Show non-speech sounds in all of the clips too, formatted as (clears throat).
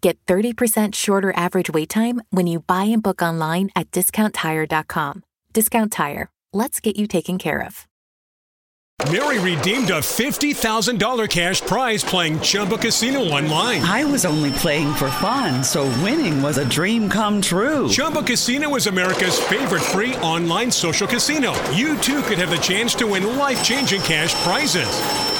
Get 30% shorter average wait time when you buy and book online at discounttire.com. Discount Tire. Let's get you taken care of. Mary redeemed a $50,000 cash prize playing Chumba Casino online. I was only playing for fun, so winning was a dream come true. Chumba Casino is America's favorite free online social casino. You too could have the chance to win life changing cash prizes.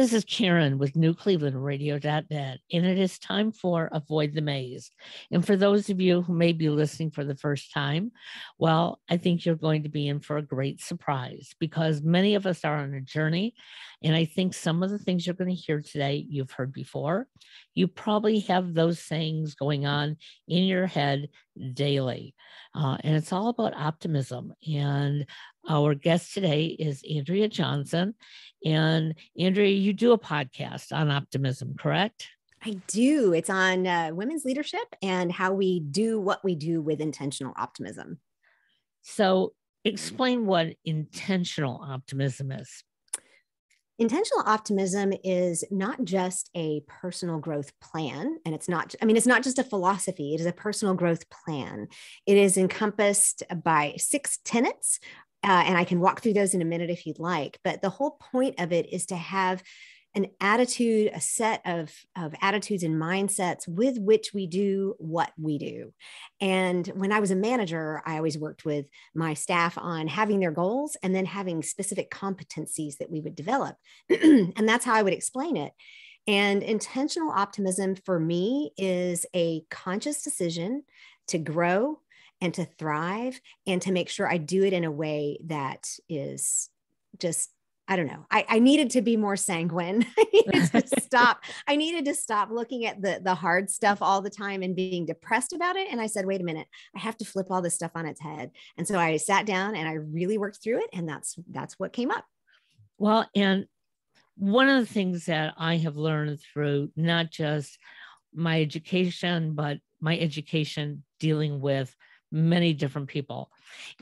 This is Karen with NewClevelandRadio.net, and it is time for Avoid the Maze. And for those of you who may be listening for the first time, well, I think you're going to be in for a great surprise because many of us are on a journey. And I think some of the things you're going to hear today, you've heard before. You probably have those sayings going on in your head daily. Uh, and it's all about optimism. And our guest today is Andrea Johnson. And Andrea, you do a podcast on optimism, correct? I do. It's on uh, women's leadership and how we do what we do with intentional optimism. So, explain what intentional optimism is. Intentional optimism is not just a personal growth plan, and it's not, I mean, it's not just a philosophy, it is a personal growth plan. It is encompassed by six tenets uh, and I can walk through those in a minute if you'd like. But the whole point of it is to have an attitude, a set of, of attitudes and mindsets with which we do what we do. And when I was a manager, I always worked with my staff on having their goals and then having specific competencies that we would develop. (clears throat) and that's how I would explain it. And intentional optimism for me is a conscious decision to grow, and to thrive and to make sure I do it in a way that is just I don't know. I, I needed to be more sanguine. (laughs) I needed to (laughs) stop. I needed to stop looking at the the hard stuff all the time and being depressed about it. And I said, wait a minute, I have to flip all this stuff on its head. And so I sat down and I really worked through it. And that's that's what came up. Well, and one of the things that I have learned through not just my education, but my education dealing with many different people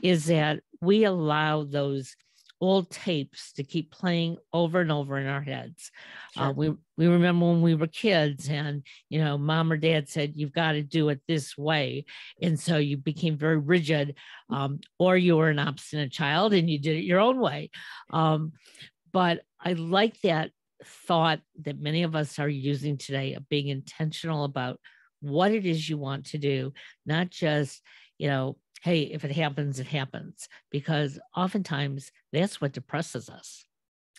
is that we allow those old tapes to keep playing over and over in our heads. Uh, sure. Uh, we we remember when we were kids, and you know, mom or dad said you've got to do it this way, and so you became very rigid, um, or you were an obstinate child and you did it your own way. Um, but I like that thought that many of us are using today of being intentional about what it is you want to do, not just you know, hey, if it happens, it happens, because oftentimes that's what depresses us.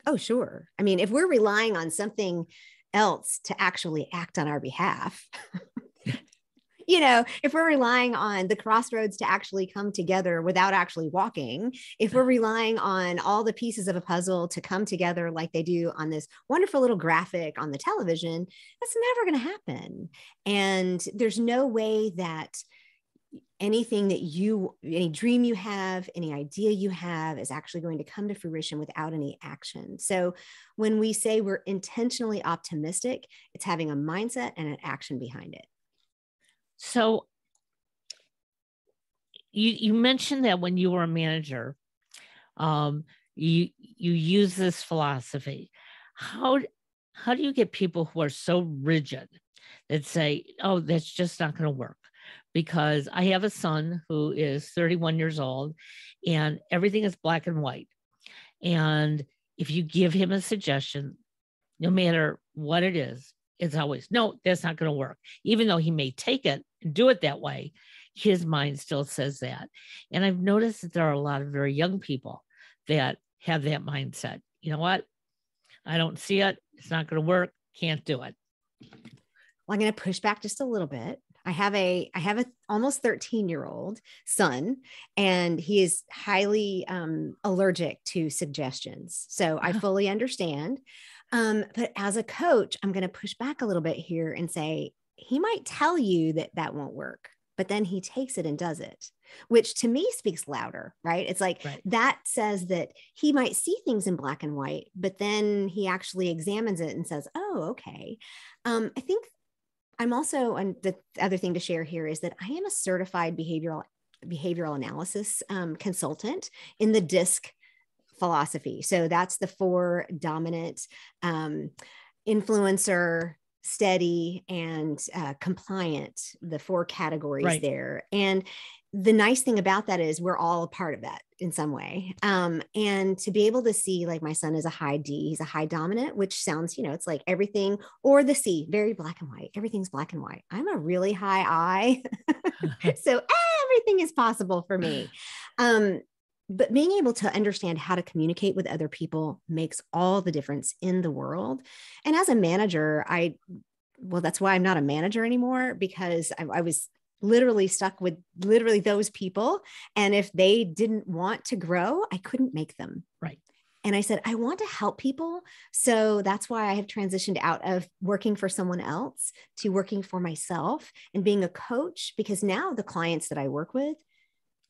Oh, sure. I mean, if we're relying on something else to actually act on our behalf, (laughs) you know, if we're relying on the crossroads to actually come together without actually walking, if we're relying on all the pieces of a puzzle to come together like they do on this wonderful little graphic on the television, that's never going to happen. And there's no way that anything that you any dream you have any idea you have is actually going to come to fruition without any action. So when we say we're intentionally optimistic it's having a mindset and an action behind it. So you you mentioned that when you were a manager um you you use this philosophy. How how do you get people who are so rigid that say oh that's just not going to work because I have a son who is 31 years old and everything is black and white. And if you give him a suggestion, no matter what it is, it's always, no, that's not going to work. Even though he may take it and do it that way, his mind still says that. And I've noticed that there are a lot of very young people that have that mindset. You know what? I don't see it. It's not going to work. Can't do it. Well, I'm going to push back just a little bit I have a I have a almost 13 year old son and he is highly um, allergic to suggestions. So I fully understand. Um, but as a coach, I'm going to push back a little bit here and say he might tell you that that won't work. but then he takes it and does it which to me speaks louder right it's like Right. that says that he might see things in black and white but then he actually examines it and says oh okay um, i think i'm also and the other thing to share here is that i am a certified behavioral behavioral analysis um, consultant in the disc philosophy. So that's the four dominant um, influencer steady and uh, compliant the four categories Right. there. And the nice thing about that is we're all a part of that in some way. Um, and to be able to see like my son is a high d he's a high dominant which sounds you know it's like everything or the c very black and white everything's black and white. I'm a really high i (laughs) (laughs) so everything is possible for me. Um, but being able to understand how to communicate with other people makes all the difference in the world. And as a manager i well that's why i'm not a manager anymore because i, I was literally stuck with literally those people. And if they didn't want to grow i couldn't make them. Right. and i said i want to help people. So that's why i have transitioned out of working for someone else to working for myself and being a coach because now the clients that i work with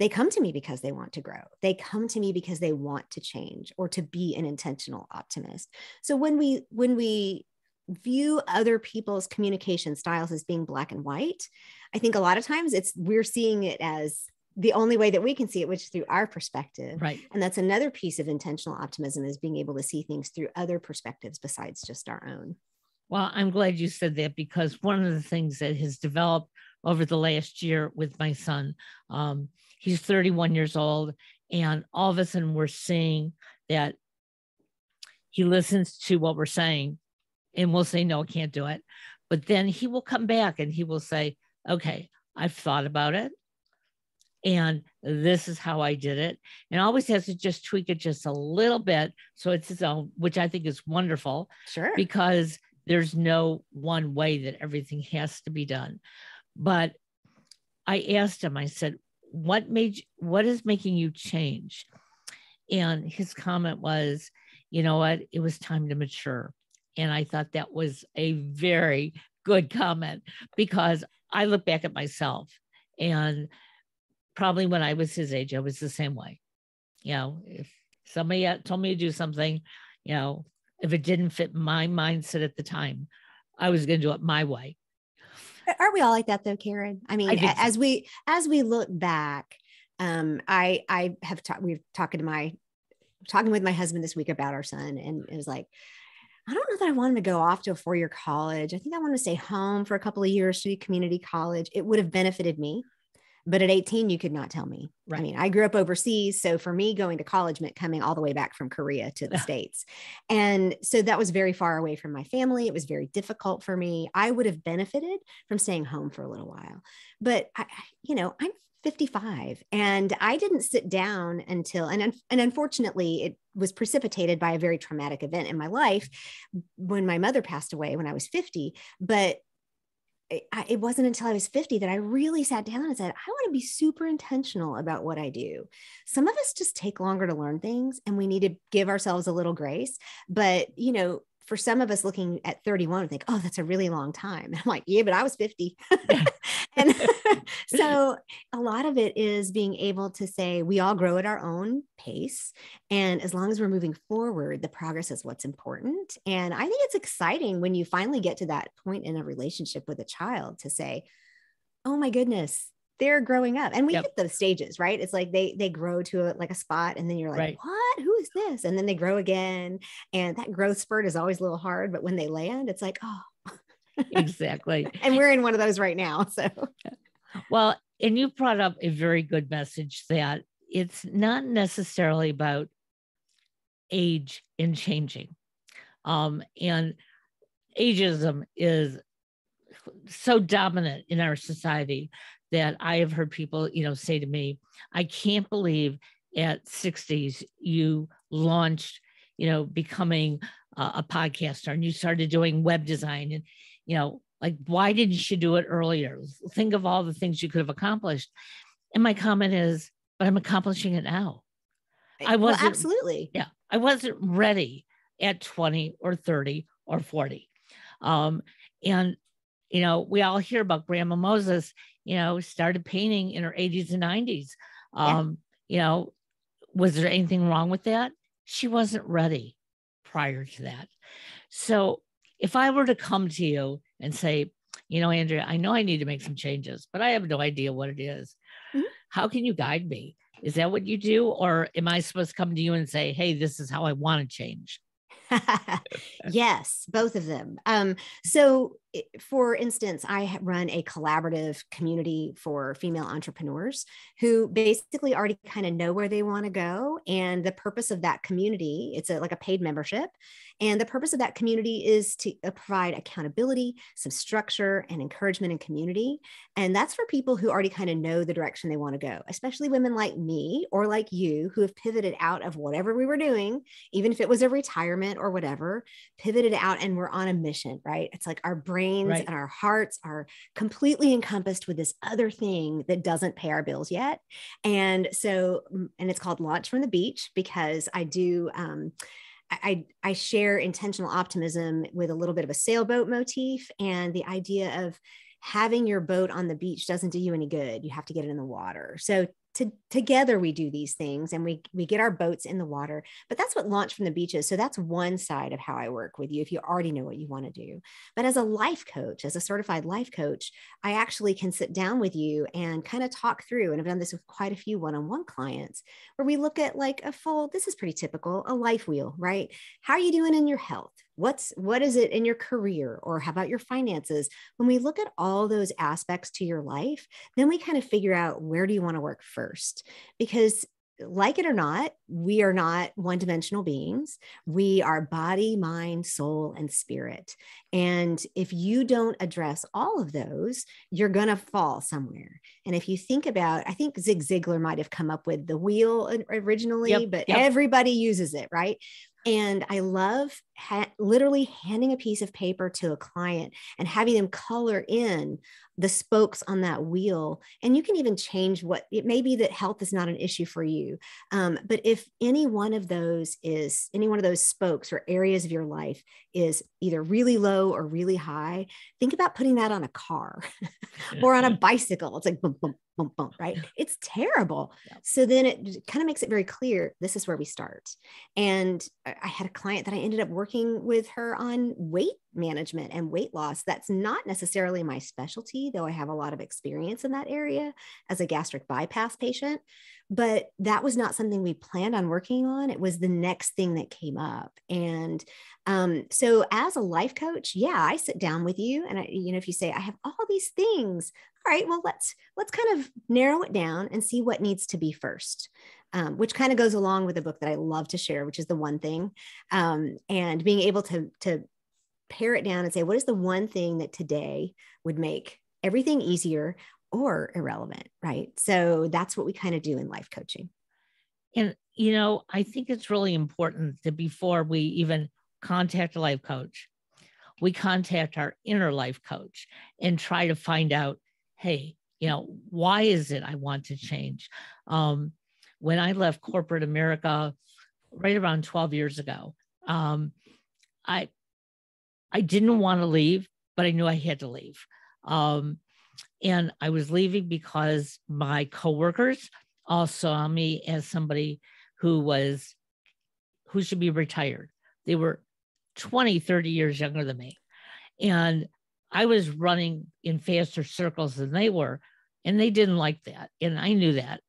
they come to me because they want to grow. They come to me because they want to change or to be an intentional optimist. So when we when we view other people's communication styles as being black and white, I think a lot of times it's we're seeing it as the only way that we can see it, which is through our perspective. right. And that's another piece of intentional optimism is being able to see things through other perspectives besides just our own. Well, I'm glad you said that because one of the things that has developed over the last year with my son, um, he's 31 years old, and all of a sudden we're seeing that he listens to what we're saying, and we'll say, No, I can't do it. But then he will come back and he will say, Okay, I've thought about it. And this is how I did it. And always has to just tweak it just a little bit. So it's his own, which I think is wonderful Sure. because there's no one way that everything has to be done. But I asked him, I said, what made you, what is making you change? And his comment was, you know what, it was time to mature. And I thought that was a very good comment because I look back at myself and probably when I was his age, I was the same way. You know, if somebody told me to do something, you know, if it didn't fit my mindset at the time, I was going to do it my way. Aren't we all like that though, Karen? I mean, I as we as we look back, um, I I have talked. We've talking to my talking with my husband this week about our son, and it was like, I don't know that I want him to go off to a four year college. I think I want to stay home for a couple of years to do community college. It would have benefited me, but at 18, you could not tell me. I mean, I grew up overseas, so for me, going to college meant coming all the way back from Korea to the Yeah. states, and so that was very far away from my family. It was very difficult for me. I would have benefited from staying home for a little while. But I, I- you know, I'm 55 and I didn't sit down until and un- and unfortunately it was precipitated by a very traumatic event in my life when my mother passed away when I was 50, but it, I, it wasn't until I was 50 that I really sat down and said, I want to be super intentional about what I do. Some of us just take longer to learn things and we need to give ourselves a little grace. But, you know, for some of us looking at 31, we think, oh, that's a really long time. I'm like, yeah, but I was 50. (laughs) and (laughs) (laughs) so a lot of it is being able to say we all grow at our own pace. And as long as we're moving forward, the progress is what's important. And I think it's exciting when you finally get to that point in a relationship with a child to say, oh my goodness, they're growing up. And we Yep. hit those stages, right? It's like they they grow to a, like a spot and then you're like, Right. what? Who is this? And then they grow again. And that growth spurt is always a little hard, but when they land, it's like, oh, (laughs) Exactly. and we're in one of those right now. So Well, and you brought up a very good message that it's not necessarily about age and changing. Um, and ageism is so dominant in our society that I have heard people, you know, say to me, I can't believe at 60s you launched, you know, becoming a, a podcaster and you started doing web design and, you know, like why didn't you do it earlier? Think of all the things you could have accomplished. And my comment is, but I'm accomplishing it now. I wasn't- absolutely. Yeah, I wasn't ready at 20 or 30 or 40. Um, and, you know, we all hear about Grandma Moses you know, started painting in her 80s and 90s. Um, yeah. You know, was there anything wrong with that? She wasn't ready prior to that. So if I were to come to you and say, you know, Andrea, I know I need to make some changes, but I have no idea what it is. Mm-hmm. How can you guide me? Is that what you do? Or am I supposed to come to you and say, hey, this is how I want to change? (laughs) yes, both of them. Um, so, for instance, I run a collaborative community for female entrepreneurs who basically already kind of know where they want to go. And the purpose of that community, it's a, like a paid membership. And the purpose of that community is to uh, provide accountability, some structure, and encouragement and community. And that's for people who already kind of know the direction they want to go, especially women like me or like you who have pivoted out of whatever we were doing, even if it was a retirement or whatever, pivoted out and we're on a mission, right? It's like our brains right. and our hearts are completely encompassed with this other thing that doesn't pay our bills yet. And so, and it's called Launch from the Beach because I do. Um, I, I share intentional optimism with a little bit of a sailboat motif and the idea of having your boat on the beach doesn't do you any good. You have to get it in the water. So to, together we do these things and we we get our boats in the water. But that's what launch from the beaches so that's one side of how i work with you if you already know what you want to do. But as a life coach as a certified life coach i actually can sit down with you and kind of talk through and i've done this with quite a few one-on-one clients where we look at like a full this is pretty typical a life wheel right? How are you doing in your health what's what is it in your career or how about your finances when we look at all those aspects to your life then we kind of figure out where do you want to work first because like it or not, we are not one dimensional beings. We are body, mind, soul, and spirit. And if you don't address all of those, you're going to fall somewhere. And if you think about, I think Zig Ziglar might have come up with the wheel originally, yep, but yep. everybody uses it, right? And I love ha- literally handing a piece of paper to a client and having them color in the spokes on that wheel. And you can even change what it may be that health is not an issue for you. Um, but if any one of those is, any one of those spokes or areas of your life is either really low or really high, think about putting that on a car (laughs) or on a bicycle. It's like boom, boom, boom, boom, right? (laughs) It's terrible. Yeah. So then it kind of makes it very clear this is where we start. And I had a client that I ended up working with her on weight management and weight loss. That's not necessarily my specialty, though I have a lot of experience in that area as a gastric bypass patient. But that was not something we planned on working on. It was the next thing that came up. And um, so, as a life coach, yeah, I sit down with you, and I, you know, if you say I have all these things, all right, well, let's let's kind of narrow it down and see what needs to be first um, which kind of goes along with a book that I love to share, which is the one thing, um, and being able to to pare it down and say, what is the one thing that today would make everything easier or irrelevant, right? So that's what we kind of do in life coaching. And you know, I think it's really important that before we even contact a life coach, we contact our inner life coach and try to find out, hey, you know, why is it I want to change? Um, when I left corporate America right around 12 years ago, um, I I didn't want to leave, but I knew I had to leave. Um, and I was leaving because my coworkers all saw me as somebody who was who should be retired. They were 20, 30 years younger than me. And I was running in faster circles than they were. And they didn't like that. And I knew that.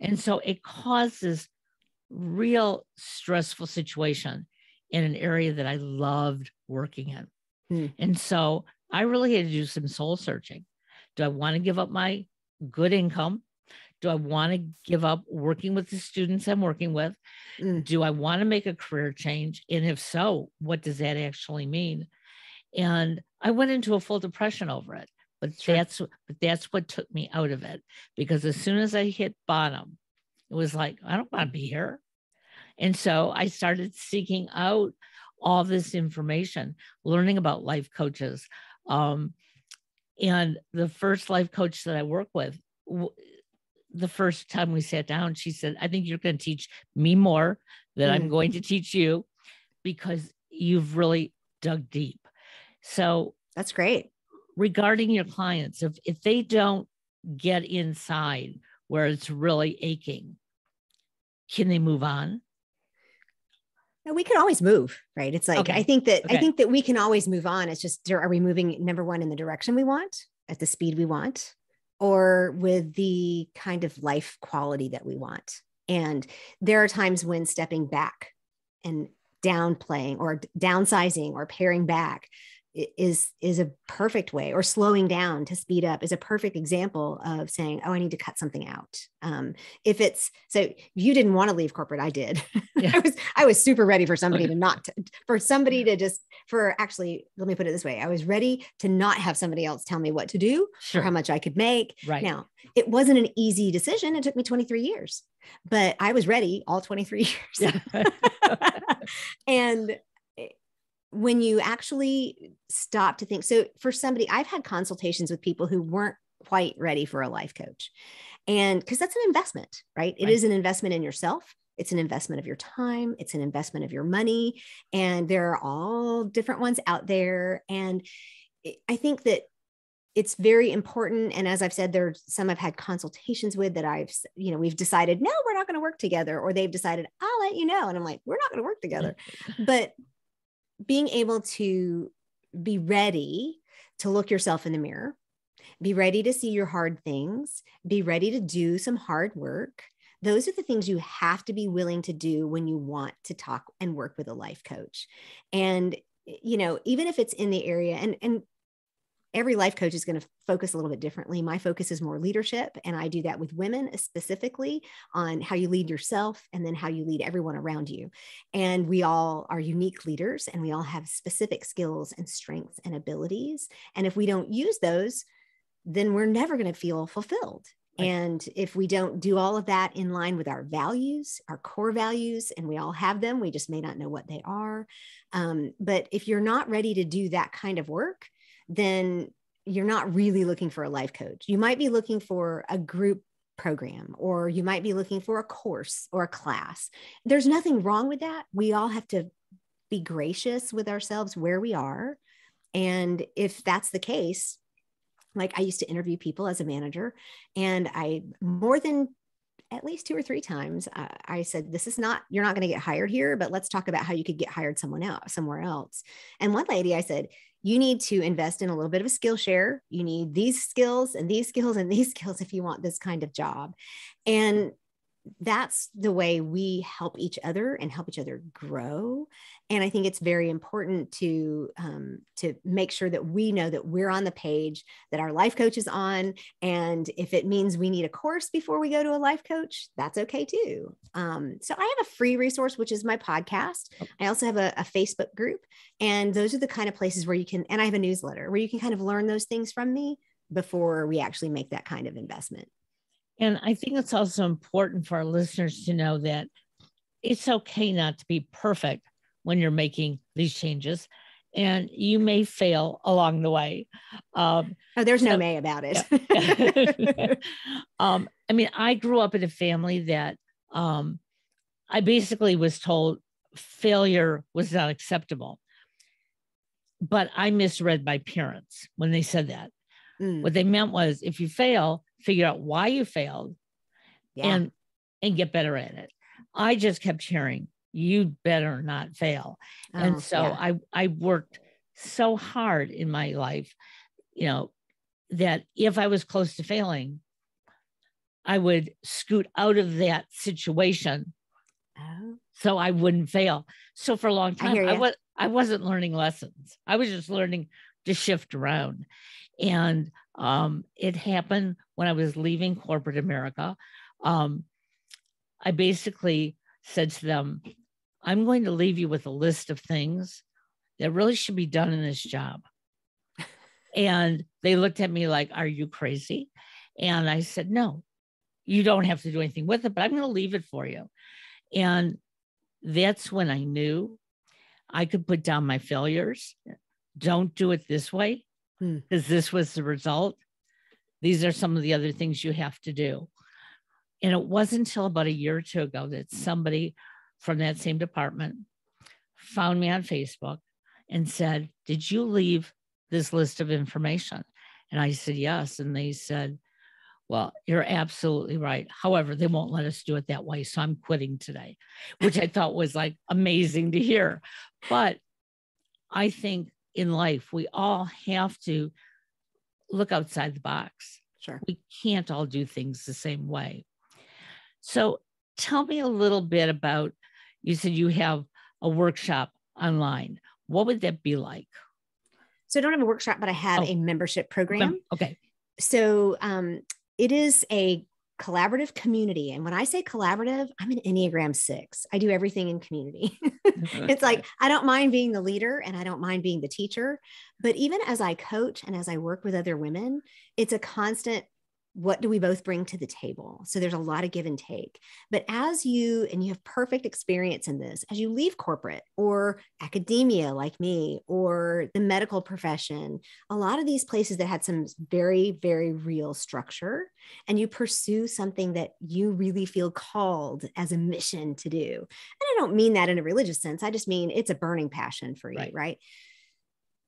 And so it causes real stressful situation in an area that I loved working in. Hmm. And so I really had to do some soul searching. Do I want to give up my good income? Do I want to give up working with the students I'm working with? Mm. Do I want to make a career change? And if so, what does that actually mean? And I went into a full depression over it. But sure. that's but that's what took me out of it because as soon as I hit bottom, it was like I don't want to be here. And so I started seeking out all this information, learning about life coaches. Um, and the first life coach that I work with, w- the first time we sat down, she said, I think you're going to teach me more than mm. I'm going to teach you because you've really dug deep. So that's great regarding your clients if if they don't get inside where it's really aching, can they move on? We can always move, right? It's like Okay. I think that Okay. I think that we can always move on. It's just are we moving number one in the direction we want at the speed we want, or with the kind of life quality that we want? And there are times when stepping back and downplaying or downsizing or paring back is is a perfect way or slowing down to speed up is a perfect example of saying oh i need to cut something out. Um, if it's so you didn't want to leave corporate i did. (laughs) Yeah. i was i was super ready for somebody to not to, for somebody to just for actually let me put it this way i was ready to not have somebody else tell me what to do Sure. or how much i could make. Right. now it wasn't an easy decision it took me 23 years but i was ready all 23 (laughs) years. And eh, when you actually stop to think so for somebody i've had consultations with people who weren't quite ready for a life coach and because that's an investment right? It Right. is an investment in yourself. It's an investment of your time. It's an investment of your money. And there are all different ones out there. And I- think that it's very important. And as i've said there's some i've had consultations with that i've you know we've decided no we're not going to work together or they've decided i'll let you know. And i'm like we're not going to work together. But being able to be ready to look yourself in the mirror be ready to see your hard things be ready to do some hard work. Those are the things you have to be willing to do when you want to talk and work with a life coach. And you know even if it's in the area and and every life coach is going to focus a little bit differently. My focus is more leadership, and I do that with women specifically on how you lead yourself and then how you lead everyone around you. And we all are unique leaders and we all have specific skills and strengths and abilities. And if we don't use those, then we're never going to feel fulfilled. Right. And if we don't do all of that in line with our values, our core values, and we all have them, we just may not know what they are. Um, but if you're not ready to do that kind of work, then you're not really looking for a life coach. You might be looking for a group program, or you might be looking for a course or a class. There's nothing wrong with that. We all have to be gracious with ourselves where we are. And if that's the case, like I used to interview people as a manager, and I more than at least two or three times uh, I said, "This is not you're not going to get hired here, but let's talk about how you could get hired someone else somewhere else." And one lady, I said, "You need to invest in a little bit of a skill share. You need these skills and these skills and these (laughs) skills if you want this kind of job." And that's the way we help each other and help each other grow. And i think it's very important to um, to make sure that we know that we're on the page that our life coach is on. And if it means we need a course before we go to a life coach that's okay too. Um, so i have a free resource which is my podcast. I also have a, a facebook group and those are the kind of places where you can and i have a newsletter where you can kind of learn those things from me before we actually make that kind of investment And I think it's also important for our listeners to know that it's okay not to be perfect when you're making these changes. And you may fail along the way. Um, oh there's no may about it (laughs) um, I mean, I grew up in a family that um, I basically was told failure was not acceptable. But I misread my parents when they said that. Mm, What they meant was if you fail, figure out why you failed yeah. and and get better at it. I just kept hearing, you better not fail. Oh, and so yeah. I I worked so hard in my life, you know, that if I was close to failing, I would scoot out of that situation Oh, so I wouldn't fail. So for a long time, hear I, was I wasn't learning lessons. I was just learning to shift around. And um, it happened when I was leaving corporate America. Um, I basically said to them, I'm going to leave you with a list of things that really should be done in this job. and they looked at me like, Are you crazy? And I said, No, you don't have to do anything with it, but I'm going to leave it for you. And that's when I knew I could put down my failures. Don't do it this way Hmm. because this was the result. These are some of the other things you have to do. And it wasn't until about a year or two ago that somebody from that same department found me on Facebook and said, Did you leave this list of information? And I said, Yes. And they said, Well, you're absolutely right. However, they won't let us do it that way. So I'm quitting today, which I thought was like amazing to hear. But I think in life, we all have to look outside the box. Sure. We can't all do things the same way. So tell me a little bit about you said you have a workshop online. What would that be like? So I don't have a workshop, but I have Oh. a membership program. Okay. So um, it is a collaborative community. And when I say collaborative, I'm an Enneagram six. I do everything in community. Mm-hmm. (laughs) it's like I don't mind being the leader and I don't mind being the teacher. But even as I coach and as I work with other women, it's a constant what do we both bring to the table? So there's a lot of give and take. But as you, and you have perfect experience in this, as you leave corporate or academia like me or the medical profession, a lot of these places that had some very, very real structure, and you pursue something that you really feel called as a mission to do. And I don't mean that in a religious sense, I just mean it's a burning passion for you, Right. right?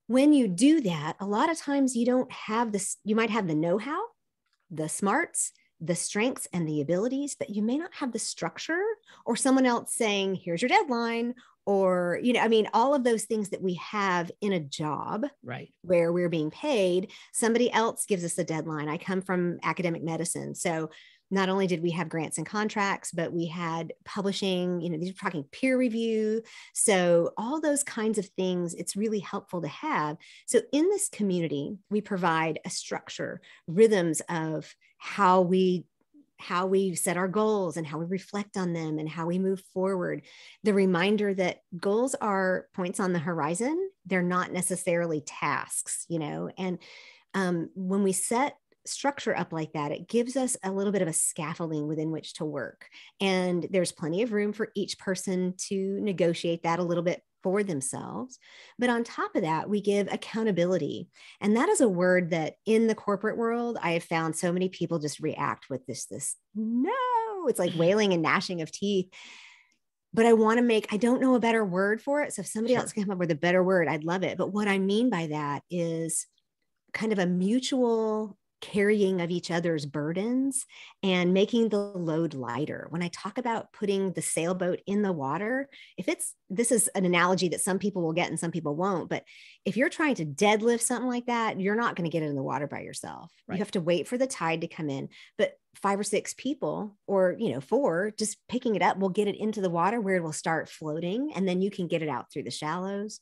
When you do that, a lot of times you don't have this, you might have the know how, the smarts, the strengths, and the abilities, but you may not have the structure or someone else saying, here's your deadline. Or, you know, I mean, all of those things that we have in a job Right. where we're being paid, somebody else gives us a deadline. I come from academic medicine. So not only did we have grants and contracts, but we had publishing, you know, these are talking peer review. So all those kinds of things, it's really helpful to have. So in this community, we provide a structure, rhythms of how we how we set our goals and how we reflect on them and how we move forward the reminder that goals are points on the horizon they're not necessarily tasks you know and um, when we set structure up like that it gives us a little bit of a scaffolding within which to work and there's plenty of room for each person to negotiate that a little bit for themselves but on top of that we give accountability and that is a word that in the corporate world i have found so many people just react with this this no it's like wailing and gnashing of teeth but I want to make, I don't know a better word for it. So if somebody Sure. else can come up with a better word, I'd love it. But what I mean by that is kind of a mutual carrying of each other's burdens and making the load lighter. When I talk about putting the sailboat in the water, if it's this is an analogy that some people will get and some people won't, but if you're trying to deadlift something like that, you're not going to get it in the water by yourself. Right. You have to wait for the tide to come in. But five or six people or you know four just picking it up will get it into the water where it will start floating and then you can get it out through the shallows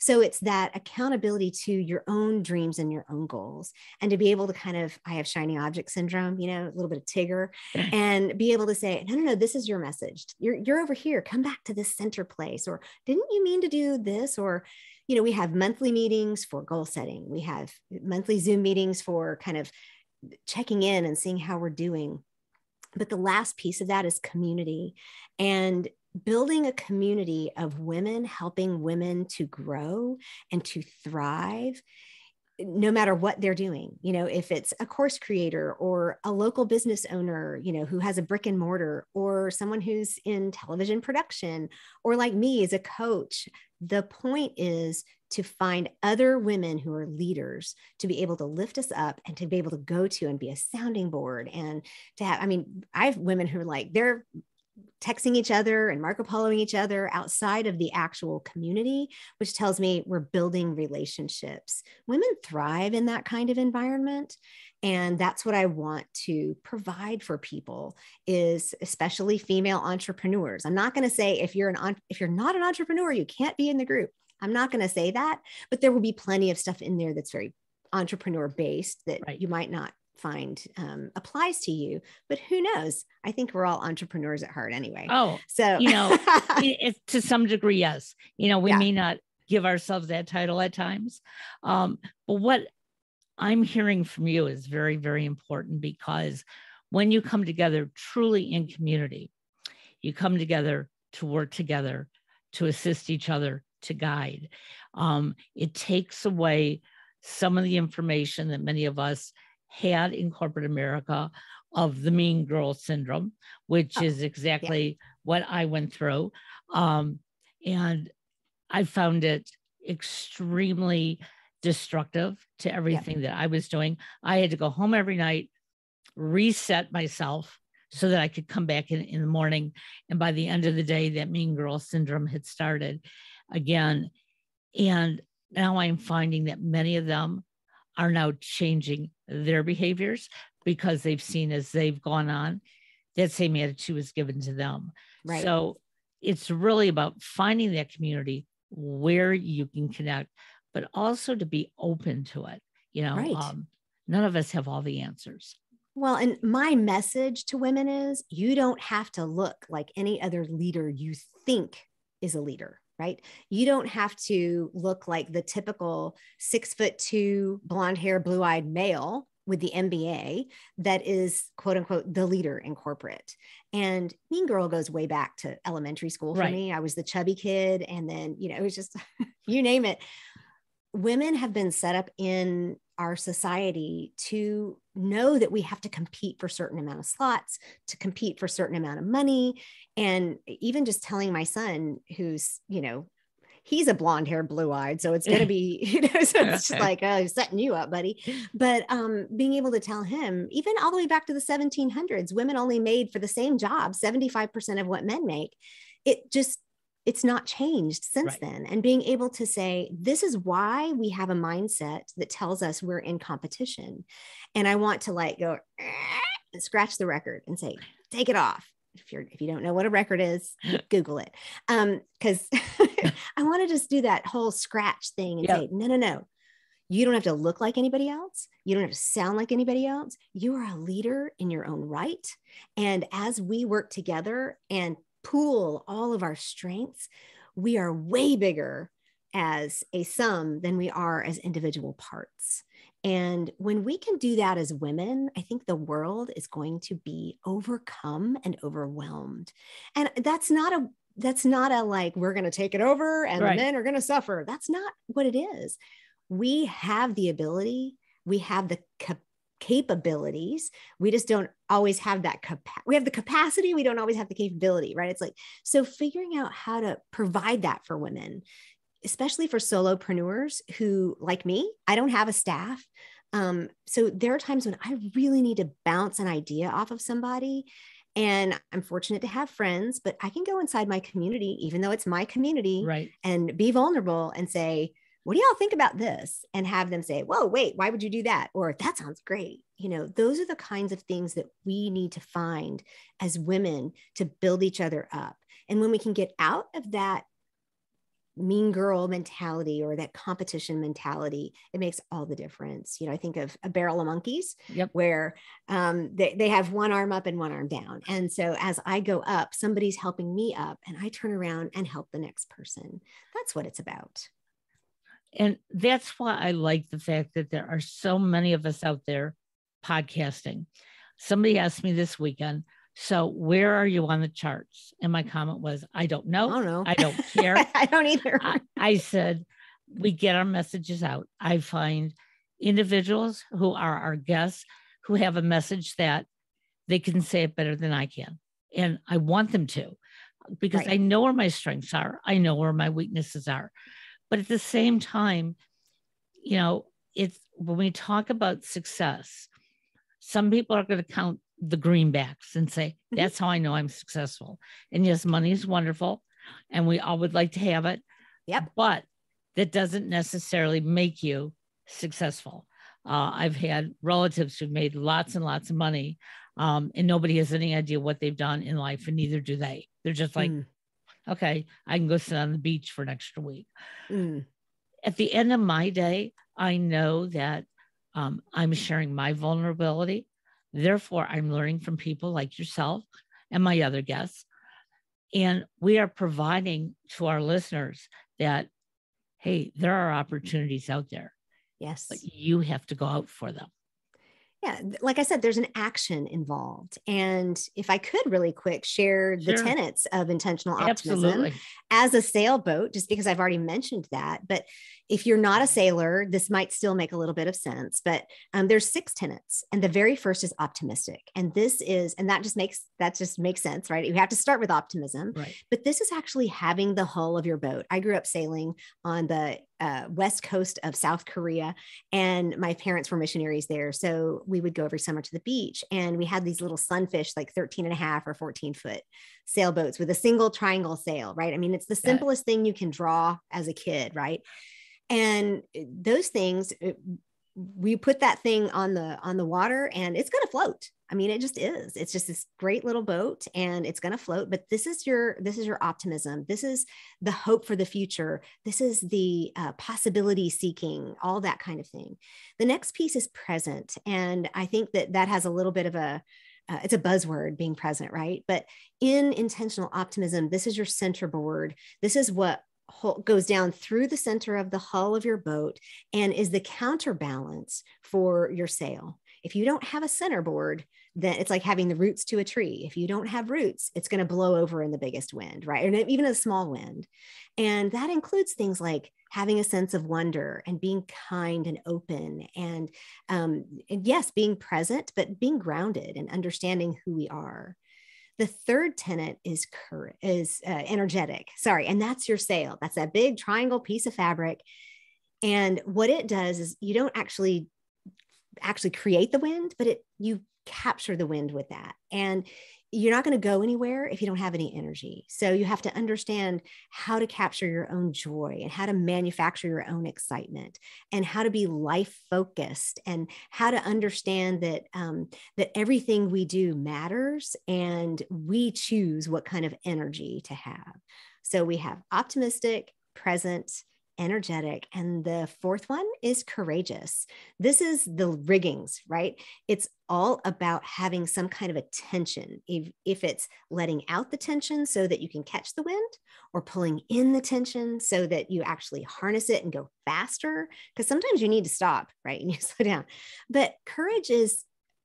so it's that accountability to your own dreams and your own goals and to be able to kind of i have shiny object syndrome you know a little bit of tigger (laughs) and be able to say no no no this is your message you're you're over here come back to this center place or didn't you mean to do this or you know we have monthly meetings for goal setting. We have monthly zoom meetings for kind of checking in and seeing how we're doing. But the last piece of that is community and building a community of women helping women to grow and to thrive no matter what they're doing you know if it's a course creator or a local business owner you know who has a brick and mortar or someone who's in television production or like me as a coach the point is to find other women who are leaders to be able to lift us up and to be able to go to and be a sounding board and to have i mean i have women who are like they're texting each other and Marco Poloing each other outside of the actual community, which tells me we're building relationships. Women thrive in that kind of environment. And that's what I want to provide for people is especially female entrepreneurs. I'm not going to say if you're an if you're not an entrepreneur, you can't be in the group. I'm not going to say that, but there will be plenty of stuff in there that's very entrepreneur based that Right. you might not find um, applies to you. But who knows? I think we're all entrepreneurs at heart anyway. Oh, so you know, (laughs) it, it- to some degree, yes. You know, we Yeah. may not give ourselves that title at times. Um, but what I'm hearing from you is very, very important because when you come together truly in community, you come together to work together, to assist each other, to guide. Um, it takes away some of the information that many of us had in corporate America of the mean girl syndrome, which Oh, is exactly what I went through. Um, and I found it extremely destructive to everything that I was doing. I had to go home every night, reset myself so that I could come back in, in the morning. And by the end of the day, that mean girl syndrome had started again. And now I'm finding that many of them are now changing their behaviors because they've seen as they've gone on, that same attitude was given to them. Right. So it's really about finding that community where you can connect, but also to be open to it. You know, Right. um, none of us have all the answers. Well, and my message to women is you don't have to look like any other leader you think is a leader, right? You don't have to look like the typical six foot two, blonde hair, blue eyed male with the MBA that is quote unquote the leader in corporate. And Mean Girl goes way back to elementary school for Right. me. I was the chubby kid. And then, you know, it was just, (laughs) you name it. Women have been set up in our society to know that we have to compete for certain amount of slots to compete for certain amount of money. And even just telling my son who's you know he's a blonde hair blue eyed so it's going (laughs) to be (laughs) you know so it's just like oh setting you up buddy. But um being able to tell him even all the way back to the 1700s women only made for the same job 75% of what men make it just it's not changed since Right. then and being able to say this is why we have a mindset that tells us we're in competition and i want to like go "Eh," and scratch the record and say take it off if you're if you don't know what a record is (laughs) google it um because (laughs) (laughs) i want to just do that whole scratch thing and Yep. say no no no you don't have to look like anybody else. You don't have to sound like anybody else. You are a leader in your own right. And as we work together and pool all of our strengths, we are way bigger as a sum than we are as individual parts. And when we can do that as women, I think the world is going to be overcome and overwhelmed. And that's not a that's not a like we're going to take it over and Right. the men are going to suffer. That's not what it is. We have the ability, we have the cap- capabilities. We just don't always have that we have the capacity, we don't always have the capability, right? It's like so figuring out how to provide that for women especially for solopreneurs who, like me, I don't have a staff. Um, so there are times when I really need to bounce an idea off of somebody. And I'm fortunate to have friends, but I can go inside my community, even though it's my community, Right. and be vulnerable and say, What do y'all think about this? And have them say, Whoa, wait, why would you do that? Or that sounds great. You know, those are the kinds of things that we need to find as women to build each other up. And when we can get out of that mean girl mentality or that competition mentality, it makes all the difference. You know, I think of a barrel of monkeys Yep. where um, they, they have one arm up and one arm down. And so as I go up, somebody's helping me up and I turn around and help the next person. That's what it's about. And that's why I like the fact that there are so many of us out there podcasting. Somebody asked me this weekend, so where are you on the charts? And my comment was, I don't I know. Oh, don't know. I don't care. (laughs) I don't either. I, I said, we get our messages out. I find individuals who are our guests who have a message that they can say it better than I can. And I want them to because Right. I know where my strengths are, I know where my weaknesses are. But at the same time, you know, it's when we talk about success, some people are going to count the greenbacks and say, Mhm. that's how I know I'm successful. And yes, money is wonderful and we all would like to have it. Yep. But that doesn't necessarily make you successful. Uh, I've had relatives who've made lots and lots of money, um, and nobody has any idea what they've done in life, and neither do they. They're just like, Mm, okay, I can go sit on the beach for an extra week. mm, At the end of my day, I know that um, I'm sharing my vulnerability. Therefore, I'm learning from people like yourself and my other guests. And we are providing to our listeners that, hey, there are opportunities out there, yes. but you have to go out for them. Yeah like i said there's an action involved and if i could really quick share the Sure. tenets of intentional optimism Absolutely. as a sailboat just because i've already mentioned that but if you're not a sailor this might still make a little bit of sense but um, there's six tenets and the very first is optimistic and this is and that just makes that just makes sense right you have to start with optimism Right. but this is actually having the hull of your boat. I grew up sailing on the uh, west coast of South Korea, and my parents were missionaries there. So we would go every summer to the beach, and we had these little sunfish, like 13 and a half or 14 foot sailboats with a single triangle sail, right? I mean, it's the simplest thing you can draw as a kid, right? And eh, those things, eh, we put that thing on the on the water and it's going to float i mean it just is. It's just this great little boat and it's going to float but this is your this is your optimism. This is the hope for the future. This is the uh, possibility seeking all that kind of thing. The next piece is present and i think that that has a little bit of a uh, it's a buzzword being present right? But in intentional optimism this is your center board this is what goes down through the center of the hull of your boat and is the counterbalance for your sail. If you don't have a centerboard, then it's like having the roots to a tree. If you don't have roots, it's going to blow over in the biggest wind, right? And even a small wind. And that includes things like having a sense of wonder and being kind and open and, um, and yes, being present, but being grounded and understanding who we are. The third tenet is courage, is uh, energetic. Sorry, and that's your sail. That's that big triangle piece of fabric. And what it does is you don't actually actually create the wind, but it you capture the wind with that. And you're not going to go anywhere if you don't have any energy. So you have to understand how to capture your own joy and how to manufacture your own excitement and how to be life focused and how to understand that um, that everything we do matters and we choose what kind of energy to have. So we have optimistic, present, energetic. And the fourth one is courageous. This is the riggings, right? It's all about having some kind of a tension. If, if it's letting out the tension so that you can catch the wind, or pulling in the tension so that you actually harness it and go faster, because sometimes you need to stop, right? And (laughs) you slow down. But courage is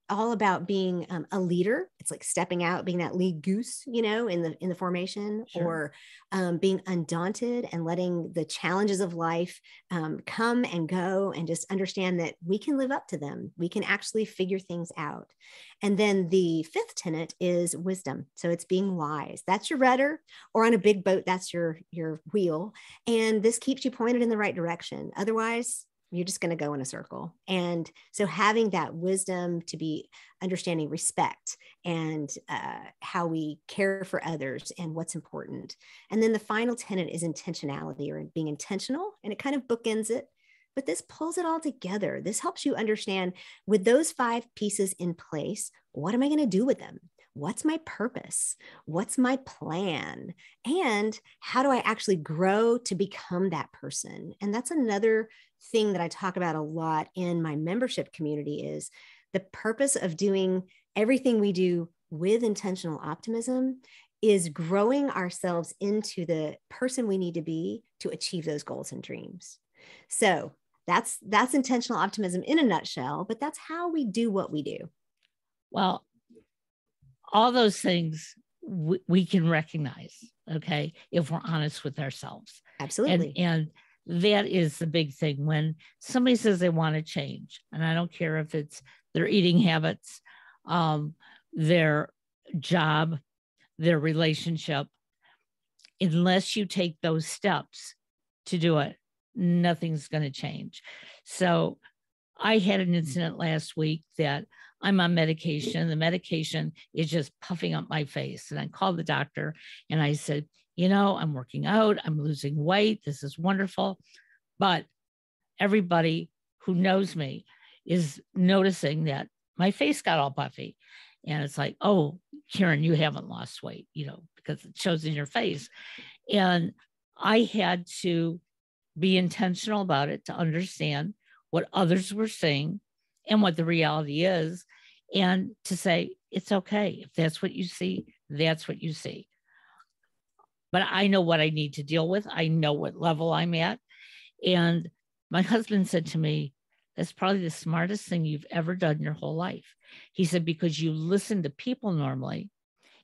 all about being um, a leader. It's like stepping out being that lead goose you know in the in the formation sure. or um, being undaunted and letting the challenges of life um, come and go and just understand that we can live up to them. We can actually figure things out. And then the fifth tenet is wisdom. So it's being wise. That's your rudder or on a big boat that's your your wheel. And this keeps you pointed in the right direction. Otherwise you're just going to go in a circle. And so having that wisdom to be understanding respect and uh, how we care for others and what's important. And then the final tenet is intentionality or being intentional. And it kind of bookends it, but this pulls it all together. This helps you understand with those five pieces in place, what am I going to do with them? What's my purpose? What's my plan? And how do I actually grow to become that person? And that's another thing that I talk about a lot in my membership community is the purpose of doing everything we do with intentional optimism is growing ourselves into the person we need to be to achieve those goals and dreams. So that's that's intentional optimism in a nutshell, but that's how we do what we do. Well, all those things we, we can recognize, okay, if we're honest with ourselves. Absolutely. And, and that is the big thing when somebody says they want to change and i don't care if it's their eating habits um, their job their relationship unless you take those steps to do it nothing's going to change so i had an incident last week that i'm on medication the medication is just puffing up my face and i called the doctor and i said you know, I'm working out, I'm losing weight, this is wonderful. But everybody who knows me is noticing that my face got all puffy. And it's like, oh, Karen, you haven't lost weight, you know, because it shows in your face. And I had to be intentional about it to understand what others were saying and what the reality is, and to say, it's okay. If that's what you see, that's what you see but I know what I need to deal with. I know what level I'm at. And my husband said to me, That's probably the smartest thing you've ever done in your whole life. He said, Because you listen to people normally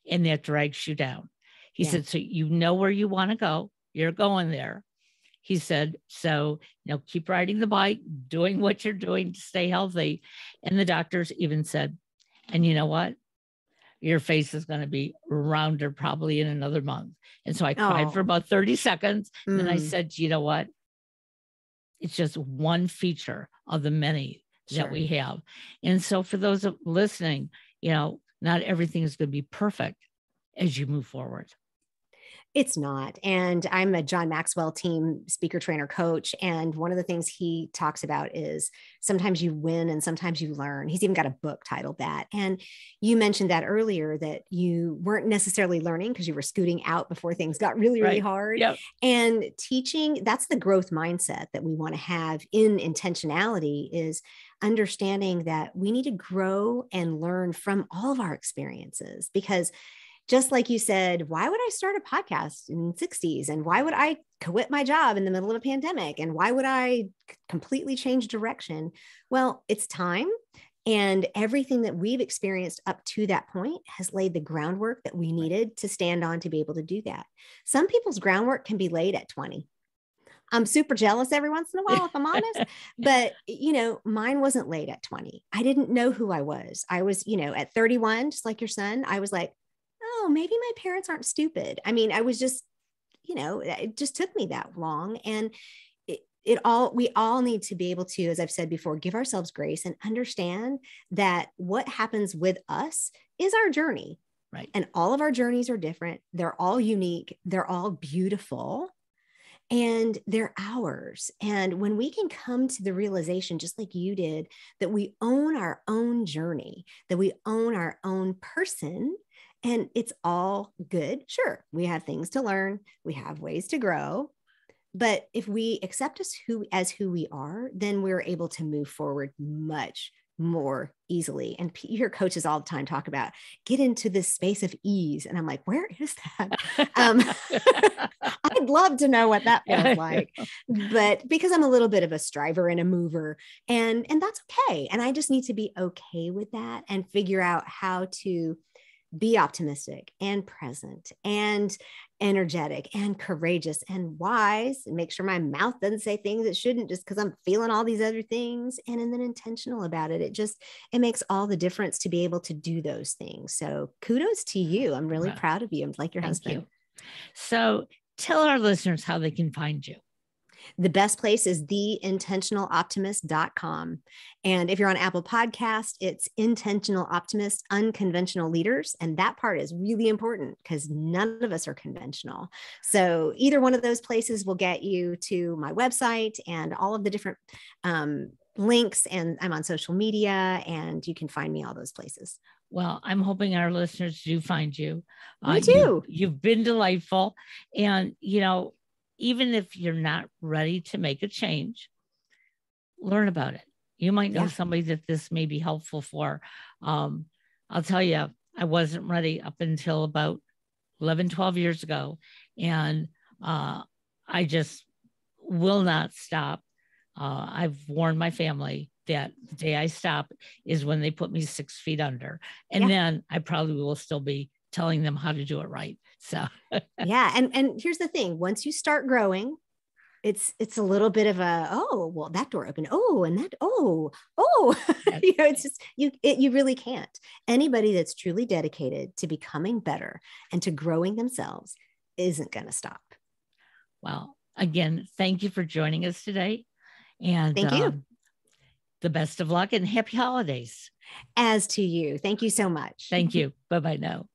and that drags you down. He yeah. said, So you know where you want to go, you're going there. He said, So, you know, keep riding the bike, doing what you're doing to stay healthy. And the doctors even said, And you know what? your face is going to be rounder probably in another month. And so I cried oh. for about 30 seconds. Mm. And I said, you know what? it's just one feature of the many Sure. that we have. And so for those listening, you know, not everything is going to be perfect as you move forward. It's not. And I'm a John Maxwell team speaker, trainer, coach. And one of the things he talks about is sometimes you win and sometimes you learn. He's even got a book titled that. And you mentioned that earlier that you weren't necessarily learning because you were scooting out before things got really, really Right. hard. Yep. And teaching, that's the growth mindset that we want to have in intentionality is understanding that we need to grow and learn from all of our experiences because just like you said, why would I start a podcast in 60s? And why would I quit my job in the middle of a pandemic? And why would I completely change direction? Well, it's time. And everything that we've experienced up to that point has laid the groundwork that we needed to stand on to be able to do that. Some people's groundwork can be laid at 20. I'm super jealous every once in a while, if I'm honest. (laughs) But, you know, mine wasn't laid at 20. I didn't know who I was. I was, you know, at 31, just like your son, I was like, oh, maybe my parents aren't stupid. I mean, I was just, you know, eh, it just took me that long. And it, it all, we all need to be able to, as I've said before, give ourselves grace and understand that what happens with us is our journey. Right. And all of our journeys are different. They're all unique. They're all beautiful and they're ours. And when we can come to the realization, just like you did, that we own our own journey, that we own our own person, and it's all good. Sure, we have things to learn, we have ways to grow. But if we accept us who as who we are, then we're able to move forward much more easily. And you hear coaches all the time talk about get into this space of ease. And I'm like, where is that? (laughs) Um, (laughs) I'd love to know what that feels like. But because I'm a little bit of a striver and a mover, and and that's okay. And I just need to be okay with that and figure out how to be optimistic and present and energetic and courageous and wise and make sure my mouth doesn't say things it shouldn't just because i'm feeling all these other things and, and then intentional about it it just it makes all the difference to be able to do those things so kudos to you i'm really Wow. proud of you i'm like your Thank husband you. So tell our listeners how they can find you. The best place is theintentionaloptimist.com. And if you're on Apple Podcast, it's intentional optimist, unconventional leaders. And that part is really important because none of us are conventional. So either one of those places will get you to my website and all of the different um, links. And I'm on social media and you can find me all those places. Well, I'm hoping our listeners do find you. Me you- too. you've been delightful. And, you know, even if you're not ready to make a change, learn about it. You might know Yeah. somebody that this may be helpful for. Um, I'll tell you, I wasn't ready up until about 11, 12 years ago. And uh, I just will not stop. Uh, I've warned my family that the day I stop is when they put me six feet under. And Yeah. then I probably will still be telling them how to do it right. So, (laughs) yeah and and here's the thing once you start growing it's it's a little bit of a oh well that door opened oh and that oh oh (laughs) Yes. you know it's just you it, you really can't anybody that's truly dedicated to becoming better and to growing themselves isn't going to stop well, again, thank you for joining us today. And Thank you. um, the best of luck and happy holidays. as to you thank you so much Thank (laughs) you. bye bye now.